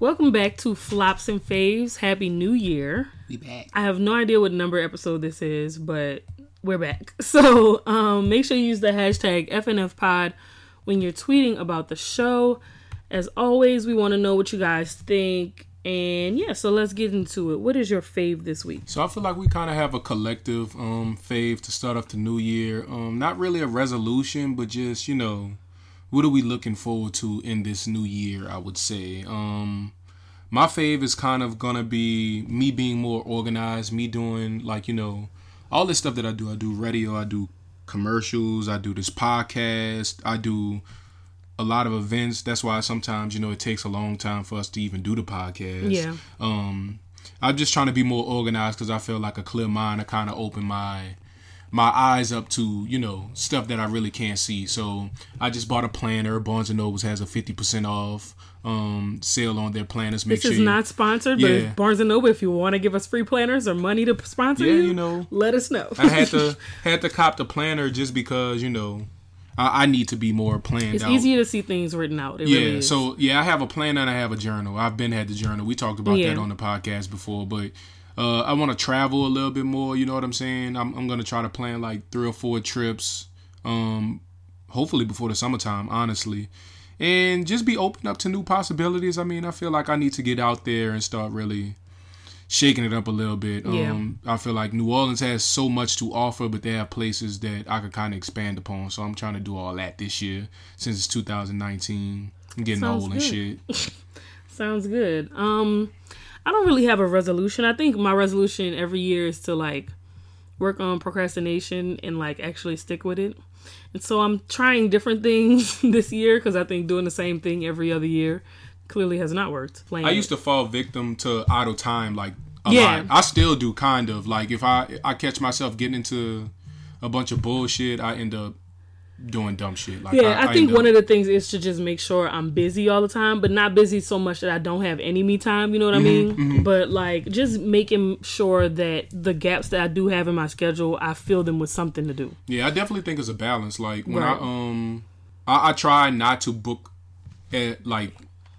Welcome back to Flops and Faves. Happy New Year. We back. I have no idea what number episode this is, but we're back. So um, make sure you use the hashtag FNFPod when you're tweeting about the show. As always, we want to know what you guys think. And yeah, so let's get into it. What is your fave this week? So I feel like we kind of have a collective um fave to start off the new year. Um, not really a resolution, but just you know, what are we looking forward to in this new year? I would say. Um, my fave is kind of gonna be me being more organized. Me doing like you know, all this stuff that I do. I do radio. I do commercials. I do this podcast. I do a lot of events. That's why sometimes you know it takes a long time for us to even do the podcast. Yeah. Um, I'm just trying to be more organized because I feel like a clear mind. I kind of open my my eyes up to you know stuff that I really can't see. So I just bought a planner. Barnes and Nobles has a fifty percent off um sale on their planners. Make This sure is you- not sponsored, but Yeah. if Barnes and Noble, if you want to give us free planners or money to sponsor Yeah, you, you know. let us know. I had to had to cop the planner just because you know I, need to be more planned it's out. easier to see things written out. It yeah, really is. so yeah, I have a planner and I have a journal. I've been had the journal. We talked about Yeah. that on the podcast before, but uh, I want to travel a little bit more. You know what I'm saying? I'm, I'm gonna try to plan like three or four trips, um, hopefully before the summertime. Honestly, and just be open up to new possibilities. I mean, I feel like I need to get out there and start really shaking it up a little bit. Yeah. Um, I feel like New Orleans has so much to offer, but they have places that I could kind of expand upon. So I'm trying to do all that this year since it's 2019. I'm getting Sounds old and good. shit. Sounds good. Um, I don't really have a resolution. I think my resolution every year is to like work on procrastination and like actually stick with it. And so I'm trying different things this year because I think doing the same thing every other year clearly has not worked. Playing I used to fall victim to idle time like a Yeah. lot. I still do kind of. Like if I I catch myself getting into a bunch of bullshit, I end up doing dumb shit. Like Yeah, I, think end up- one of the things is to just make sure I'm busy all the time, but not busy so much that I don't have any me time. You know what I Mm-hmm, mean? But like just making sure that the gaps that I do have in my schedule, I fill them with something to do. Yeah, I definitely think it's a balance. Like when Right. I um I, I try not to book at like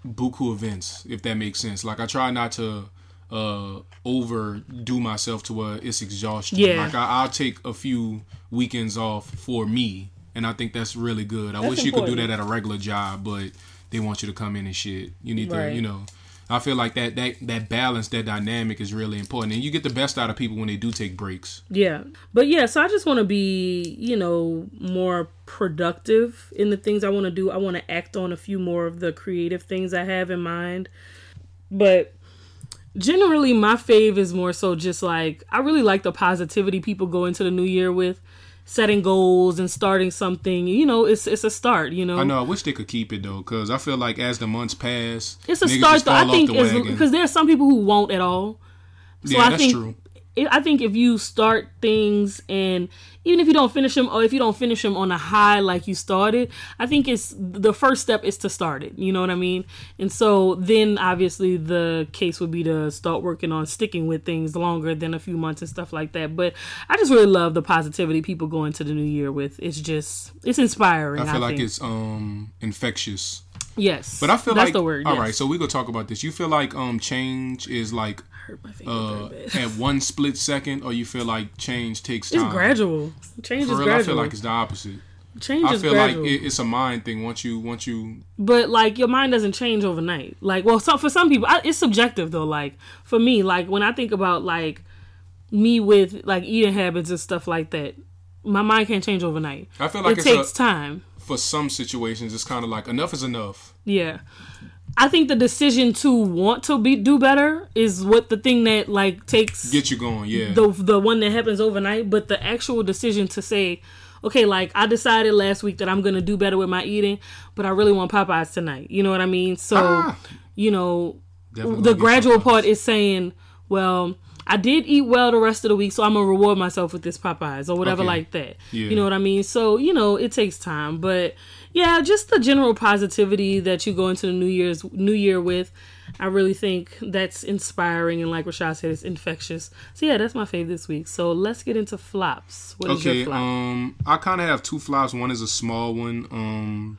buku events, if that makes sense. Like I try not to uh overdo myself to where it's exhaustion. Yeah. Like I, I'll take a few weekends off for me and I think that's really good. I That's wish you could do that at a regular job, but they want you to come in and shit. You need Right. to, you know. I feel like that that that balance, that dynamic is really important, and you get the best out of people when they do take breaks. Yeah. But yeah, so I just want to be, you know, more productive in the things I want to do. I want to act on a few more of the creative things I have in mind. But generally, my fave is more so just like, I really like the positivity people go into the new year with. Setting goals and starting something, you know, it's it's a start. You know, I know. I wish they could keep it though, because I feel like as the months pass, it's a start. Though I think the because there are some people who won't at all. So yeah, I that's think true. I think if you start things and even if you don't finish them or if you don't finish them on a high like you started, I think it's the first step is to start it. You know what I mean? And so then obviously the case would be to start working on sticking with things longer than a few months and stuff like that. But I just really love the positivity people go into the new year with. It's just it's inspiring. I feel like think. it's um infectious. Yes, But I feel that's like the word. All yes. right, so we gonna talk about this. You feel like um change is like hurt my finger uh at one split second, or you feel like change takes time. It's gradual. Change For is real, gradual. I feel like it's the opposite. Change I is feel gradual. like it, it's a mind thing. Once you once you but like your mind doesn't change overnight. Like, well, so for some people, I, it's subjective though. Like for me, like when I think about like me with like eating habits and stuff like that, my mind can't change overnight. I feel like it it's takes a, time. For some situations it's kind of like enough is enough. Yeah. I think the decision to want to be do better is what the thing that like takes Get you going, yeah. the the one that happens overnight, but the actual decision to say, okay, like I decided last week that I'm gonna do better with my eating, but I really want Popeyes tonight. You know what I mean? So, Ah. you know, the gradual part is saying, well, I did eat well the rest of the week, so I'm gonna reward myself with this Popeyes or whatever Okay. like that. Yeah. You know what I mean? So, you know, it takes time, but yeah, just the general positivity that you go into the New Year's New Year with. I really think that's inspiring and like Rashad said, it's infectious. So yeah, that's my fave this week. So let's get into flops. What is Okay, your flop? um, I kind of have two flops. One is a small one. Um,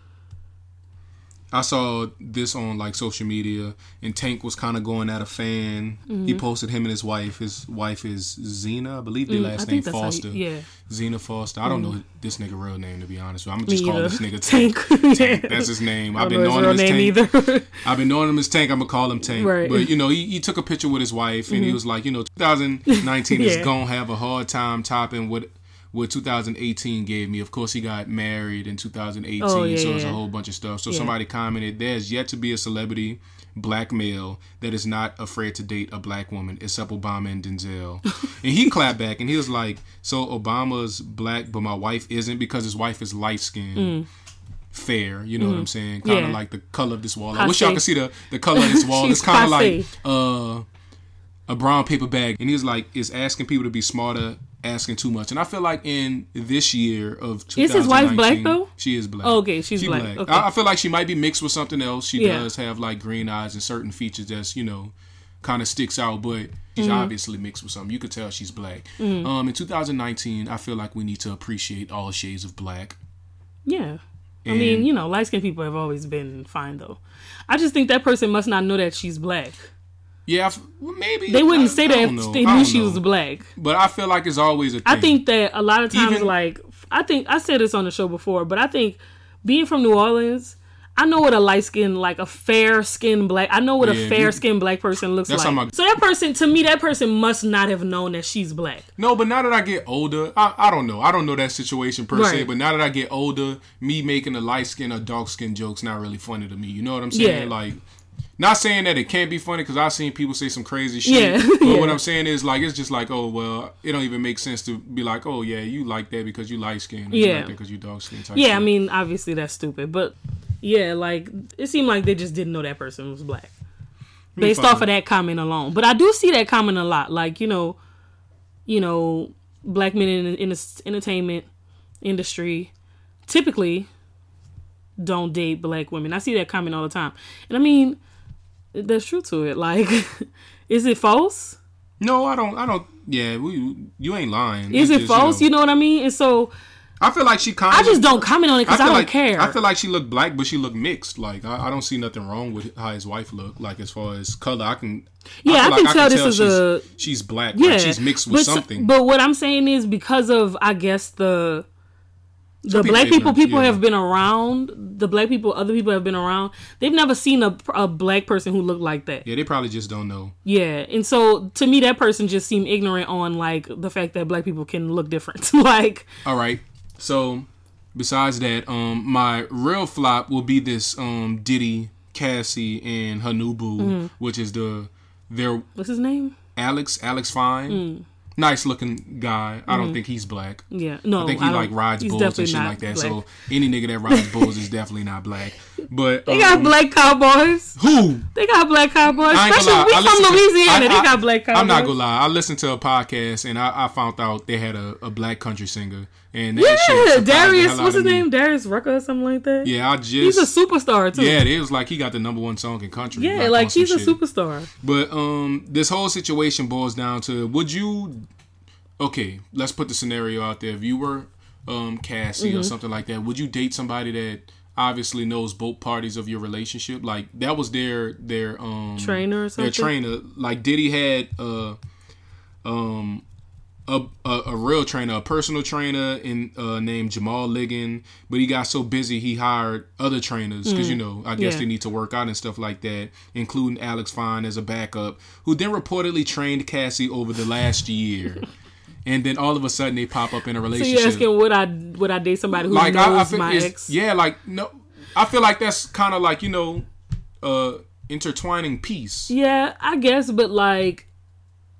I saw this on like social media, and Tank was kind of going at a fan. He posted him and his wife. His wife is Zena, I believe the Mm, last think name that's how you- Foster. yeah. Zena Foster. I don't know this nigga real name to be honest. with you. I'm just Me call either. this nigga Tank. Tank. Tank. That's his name. I I've been know knowing him as name Tank. either. I've been knowing him as Tank. I'm gonna call him Tank. Right. Mm-hmm. But you know, he, he took a picture with his wife, and he was like, you know, 2019 is gonna have a hard time topping what what 2018 gave me. Of course, he got married in 2018, Oh, yeah, so it's a whole bunch of stuff. So Yeah. somebody commented, "There's yet to be a celebrity." Black male that is not afraid to date a black woman except Obama and Denzel. and he clapped back and he was like, So Obama's black, but my wife isn't because his wife is light skinned fair. You know what I'm saying? Kind of Mm. Yeah. like the color of this wall. I wish y'all could see the, the color of this wall. It's kind of like uh, a brown paper bag. And he's like, is asking people to be smarter, asking too much. And I feel like in this year of 2019, Is his wife black, though? She is black. Oh, okay, she's black. Okay. I, I feel like she might be mixed with something else. She Yeah. does have like green eyes and certain features that's you know kind of sticks out, but she's Mm-hmm. obviously mixed with something. You could tell she's black. Um, in 2019, I feel like we need to appreciate all shades of black. Yeah. I mean, you know, light skinned people have always been fine though. I just think that person must not know that she's black. Yeah, f- well, maybe They wouldn't I- say I that if they knew she know. was black. But I feel like it's always a thing. I think that a lot of times, Even- like, I think I said this on the show before, but I think being from New Orleans, I know what a light skin, like a fair skinned black, I know what Yeah, a fair skinned black person looks like. my- so that person, to me, that person must not have known that she's black. No, but now that I get older, I, I don't know. I don't know that situation per se. But now that I get older, me making a light skin or dark skin jokes not really funny to me. You know what I'm saying? Yeah. Like, not saying that it can't be funny because I've seen people say some crazy shit. Yeah, But yeah. what I'm saying is like it's just like oh well, it don't even make sense to be like oh yeah you like that because you light skin. Yeah. like that because you dark skin. Type Yeah, shit. I mean, obviously that's stupid, but yeah, like it seemed like they just didn't know that person was black based off of that comment alone. But I do see that comment a lot, like you know, you know, black men in, in the entertainment industry typically don't date black women. I see that comment all the time, and I mean, there's true to it. Like, is it false? No, I don't. I don't. Yeah, we, you ain't lying. Is It's it just, false? You, You know, know what I mean? And so I feel like she kind I just don't comment on it because I, feel don't like, care. I feel like she looked black, but she looked mixed. Like I, I don't see nothing wrong with how his wife looked. Like as far as color, I can. Yeah, feel I can tell this is she's, a- She's black. yeah, Like she's mixed with but, something. But what I'm saying is because of I guess the the people black people people yeah. have been around. The black people, other people have been around. They've never seen a a black person who looked like that. yeah, they probably just don't know. Yeah, and so to me, that person just seemed ignorant on like the fact that black people can look different. like, All right. So besides that, um, my real flop will be this um Diddy, Cassie, and hanubu Mm-hmm. which is the their what's his name? Alex Alex Fine. Mm. Nice looking guy. I don't mm-hmm. think he's black. Yeah, no, I think he don't- like rides bulls and shit like that. black. So any nigga that rides bulls is definitely not black. But they got um, black cowboys. who? They got black cowboys. Especially we from listened to- Louisiana. I- they I- got black cowboys. I'm not gonna lie. I listened to a podcast and I, I found out they had a, a black country singer and Yeah, Darius. What's his me. name? Darius Rucker or something like that. Yeah, I just he's a superstar too. yeah. It was like he got the number one song in country. Yeah, like some he's a shit. superstar. But um, this whole situation boils down to: Would you? Okay, let's put the scenario out there. If you were um Cassie Mm-hmm. or something like that, would you date somebody that obviously knows both parties of your relationship? Like that was their their um Trainer or something? Their trainer, like Diddy had uh um. A, a, a real trainer, a personal trainer in uh, named Jamal Ligon, but he got so busy he hired other trainers because you know I guess Mm. Yeah. they need to work out and stuff like that, including Alex Fine as a backup, who then reportedly trained Cassie over the last year, and then all of a sudden they pop up in a relationship. So you asking would I would I date somebody who like knows I, I my ex? yeah, like no, I feel like that's kind of like you know, uh, intertwining piece. Yeah, I guess, but like,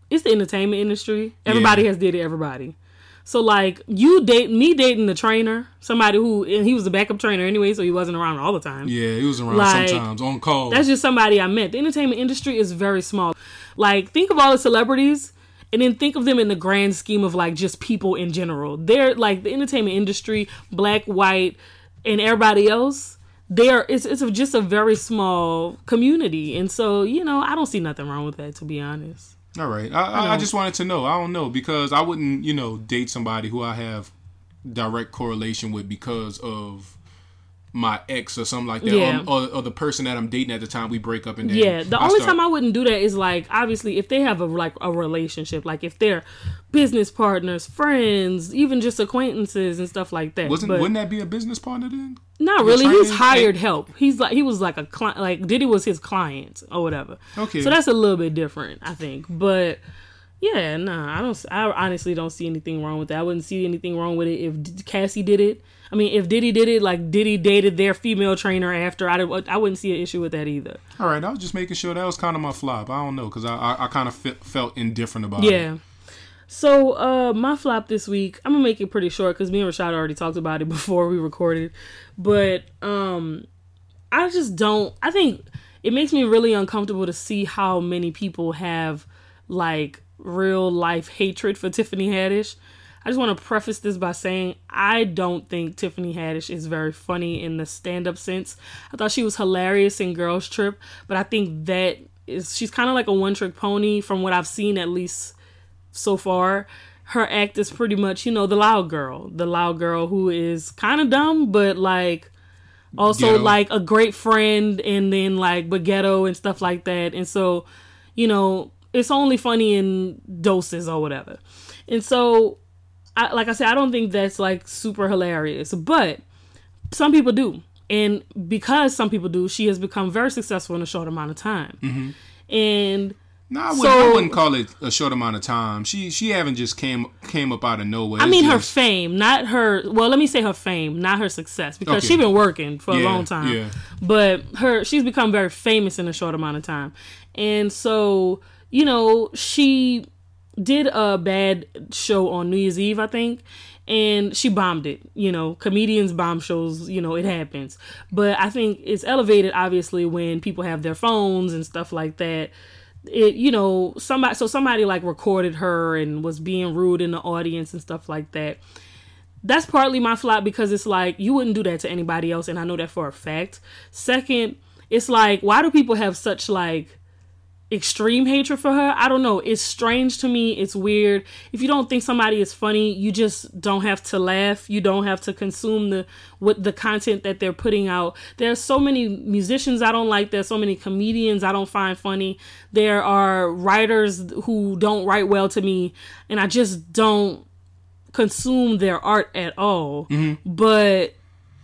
it's the entertainment industry. Everybody has dated everybody. So like, you date me dating the trainer, somebody who and he was a backup trainer anyway, so he wasn't around all the time. Yeah, he was around Like, sometimes on call. That's just somebody I met. The entertainment industry is very small. Like, think of all the celebrities and then think of them in the grand scheme of like just people in general. They're like the entertainment industry, black, white, and everybody else. There, it's it's a, just a very small community, and so you know I don't see nothing wrong with that. To be honest, All right. I, I, I just wanted to know. I don't know because I wouldn't, you know, date somebody who I have direct correlation with because of my ex or something like that, Yeah. or, or, or the person that I'm dating at the time, we break up and then Yeah, the I only start- time I wouldn't do that is like obviously if they have a like a relationship, like if they're business partners, friends, even just acquaintances and stuff like that. wasn't but wouldn't that be a business partner then? not really. He's hired and- help. He's like he was like a client. Like Diddy was his client or whatever. Okay. so that's a little bit different, I think. But yeah, nah, I don't. I honestly don't see anything wrong with that. I wouldn't see anything wrong with it if D- Cassie did it. I mean, if Diddy did it, like Diddy dated their female trainer after, I, I wouldn't see an issue with that either. All right, I was just making sure that was kind of my flop. I don't know because I I, I kind of fe- felt indifferent about it. Yeah. So uh my flop this week, I'm gonna make it pretty short because me and Rashad already talked about it before we recorded. But um I just don't I think it makes me really uncomfortable to see how many people have like real life hatred for Tiffany Haddish. I just want to preface this by saying I don't think Tiffany Haddish is very funny in the stand up sense. I thought she was hilarious in Girls Trip, but I think that is she's kind of like a one trick pony from what I've seen at least so far. Her act is pretty much, you know, the loud girl, the loud girl who is kind of dumb, but like also Ghetto. like a great friend, and then like but ghetto and stuff like that. And so, you know, it's only funny in doses or whatever. And so, I, like I said, I don't think that's like super hilarious, but some people do. And because some people do, she has become very successful in a short amount of time. Mm-hmm. And No, I wouldn't, So- I wouldn't call it a short amount of time. She she haven't just came came up out of nowhere. I mean her fame, not her. Well, let me say her fame, not her success, because Okay. she's been working for a long time. yeah. But her, she's become very famous in a short amount of time, and so you know she did a bad show on New Year's Eve, I think, and she bombed it. You know, comedians bomb shows. You know, it happens. But I think it's elevated, obviously, when people have their phones and stuff like that it you know somebody so somebody like recorded her and was being rude in the audience and stuff like that that's partly my flop because it's like you wouldn't do that to anybody else and i know that for a fact second it's like why do people have such like extreme hatred for her i don't know. It's strange to me. It's weird. If you don't think somebody is funny you just don't have to laugh. You don't have to consume the what the content that they're putting out. There's so many musicians i don't like. There's so many comedians i don't find funny. There are writers who don't write well to me and i just don't consume their art at all. Mm-hmm. But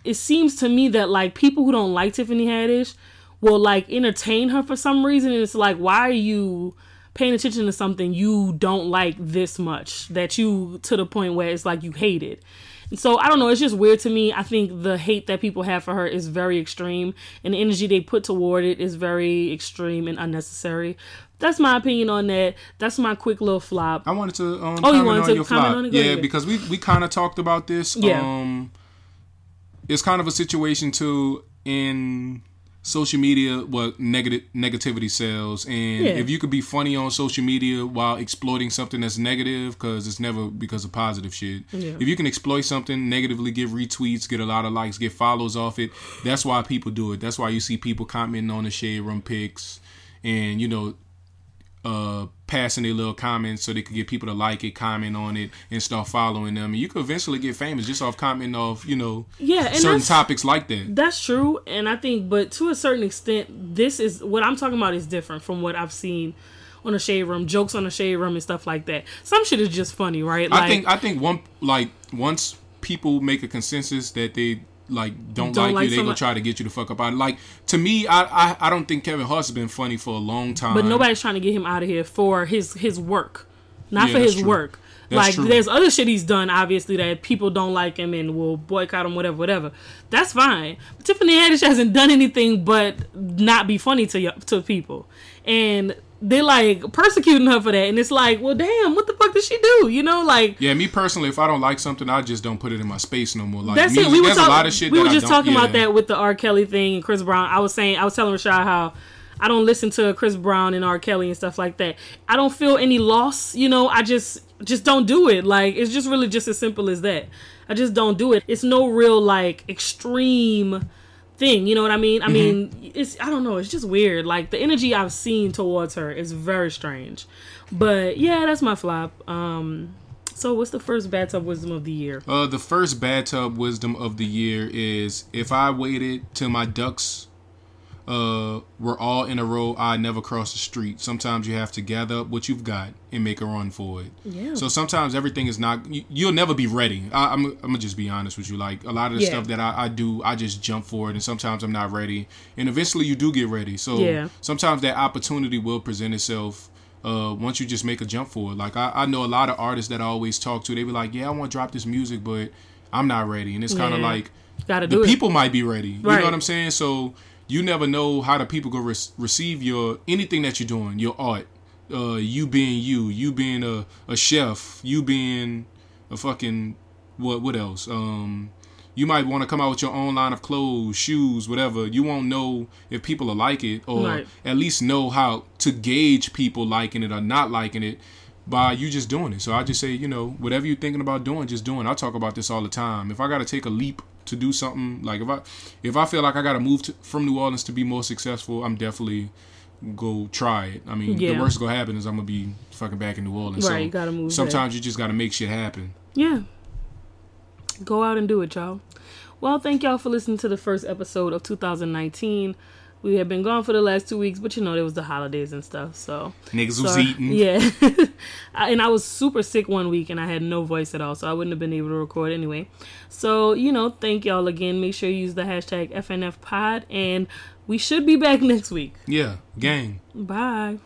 it seems to me that like people who don't like Tiffany Haddish will like entertain her for some reason and it's like why are you paying attention to something you don't like this much that you to the point where it's like you hate it and so I don't know it's just weird to me I think the hate that people have for her is very extreme and the energy they put toward it is very extreme and unnecessary that's my opinion on that that's my quick little flop I wanted to um, Oh, you wanted to comment flop. on it? Go Yeah, ahead. because we we kind of talked about this. Yeah. Um, it's kind of a situation too in social media what negative negativity sells and Yeah. if you could be funny on social media while exploiting something that's negative because it's never because of positive shit Yeah. if you can exploit something negatively get retweets get a lot of likes get follows off it that's why people do it that's why you see people commenting on the shade room pics and you know uh passing their little comments so they could get people to like it comment on it and start following them and you could eventually get famous just off commenting off you know Yeah, certain topics like that That's true, and I think, but to a certain extent, this is what I'm talking about is different from what I've seen on the shade room, jokes on the shade room, and stuff like that. Some shit is just funny, right? Like, I think I think one like once people make a consensus that they like don't, Don't like, like you, they gonna try to get you to fuck up out. Like to me, I, I I don't think Kevin Hart's been funny for a long time. but nobody's trying to get him out of here for his his work, not Yeah, for his true. work. That's like true. there's other shit he's done, obviously that people don't like him and will boycott him, whatever, whatever. That's fine. But Tiffany Haddish hasn't done anything but not be funny to y- to people, and they're like persecuting her for that. And it's like, well, damn, what the fuck did she do? You know, like Yeah, me personally, if I don't like something, I just don't put it in my space no more. Like That's music, it. We were, there's talk- a lot of shit. we were just talking about that with the R. Kelly thing and Chris Brown. I was saying, I was telling Rashad how I don't listen to Chris Brown and R. Kelly and stuff like that. I don't feel any loss. You know, I just just don't do it. Like it's just really just as simple as that. I just don't do it. It's no real like extreme thing. You know what I mean? I Mm-hmm. mean, it's I don't know. It's just weird. Like the energy I've seen towards her is very strange. But yeah, that's my flop. Um, So, what's the first bathtub wisdom of the year? Uh, the first bathtub wisdom of the year is if I waited till my ducks uh, were all in a row, I never cross the street. Sometimes you have to gather up what you've got and make a run for it. Yeah. So sometimes everything is not. You, you'll never be ready. I, I'm, I'm gonna just be honest with you. Like a lot of the Yeah. stuff that I, I do, I just jump for it, and sometimes I'm not ready. And eventually, you do get ready. So Yeah. sometimes that opportunity will present itself. Uh, once you just make a jump for it, like I, I know a lot of artists that I always talk to, they be like, "Yeah, I want to drop this music, but I'm not ready." And it's kind of Yeah. like Gotta the it. people might be ready. You know what I'm saying? So you never know how the people go re- receive your anything that you're doing, your art. Uh, you being you, you being a, a chef, you being a fucking what what else? Um, you might want to come out with your own line of clothes, shoes, whatever. You won't know if people are like it, or Right. at least know how to gauge people liking it or not liking it by you just doing it. So I just say, you know, whatever you're thinking about doing, just doing. I talk about this all the time. If I got to take a leap to do something, like if I if I feel like I got to move from New Orleans to be more successful, I'm definitely go try it. I mean, Yeah. the worst gonna happen is I'm gonna be fucking back in New Orleans. Right, so you gotta move Sometimes you just gotta make shit happen. Yeah. Go out and do it, y'all. Well, thank y'all for listening to the first episode of 2019. We have been gone for the last two weeks, but you know, there was the holidays and stuff, so. Niggas was eating. Yeah. I- and I was super sick one week and I had no voice at all, so I wouldn't have been able to record anyway. So, you know, thank y'all again. Make sure you use the hashtag FNFPod, and we should be back next week. Yeah, gang. Bye.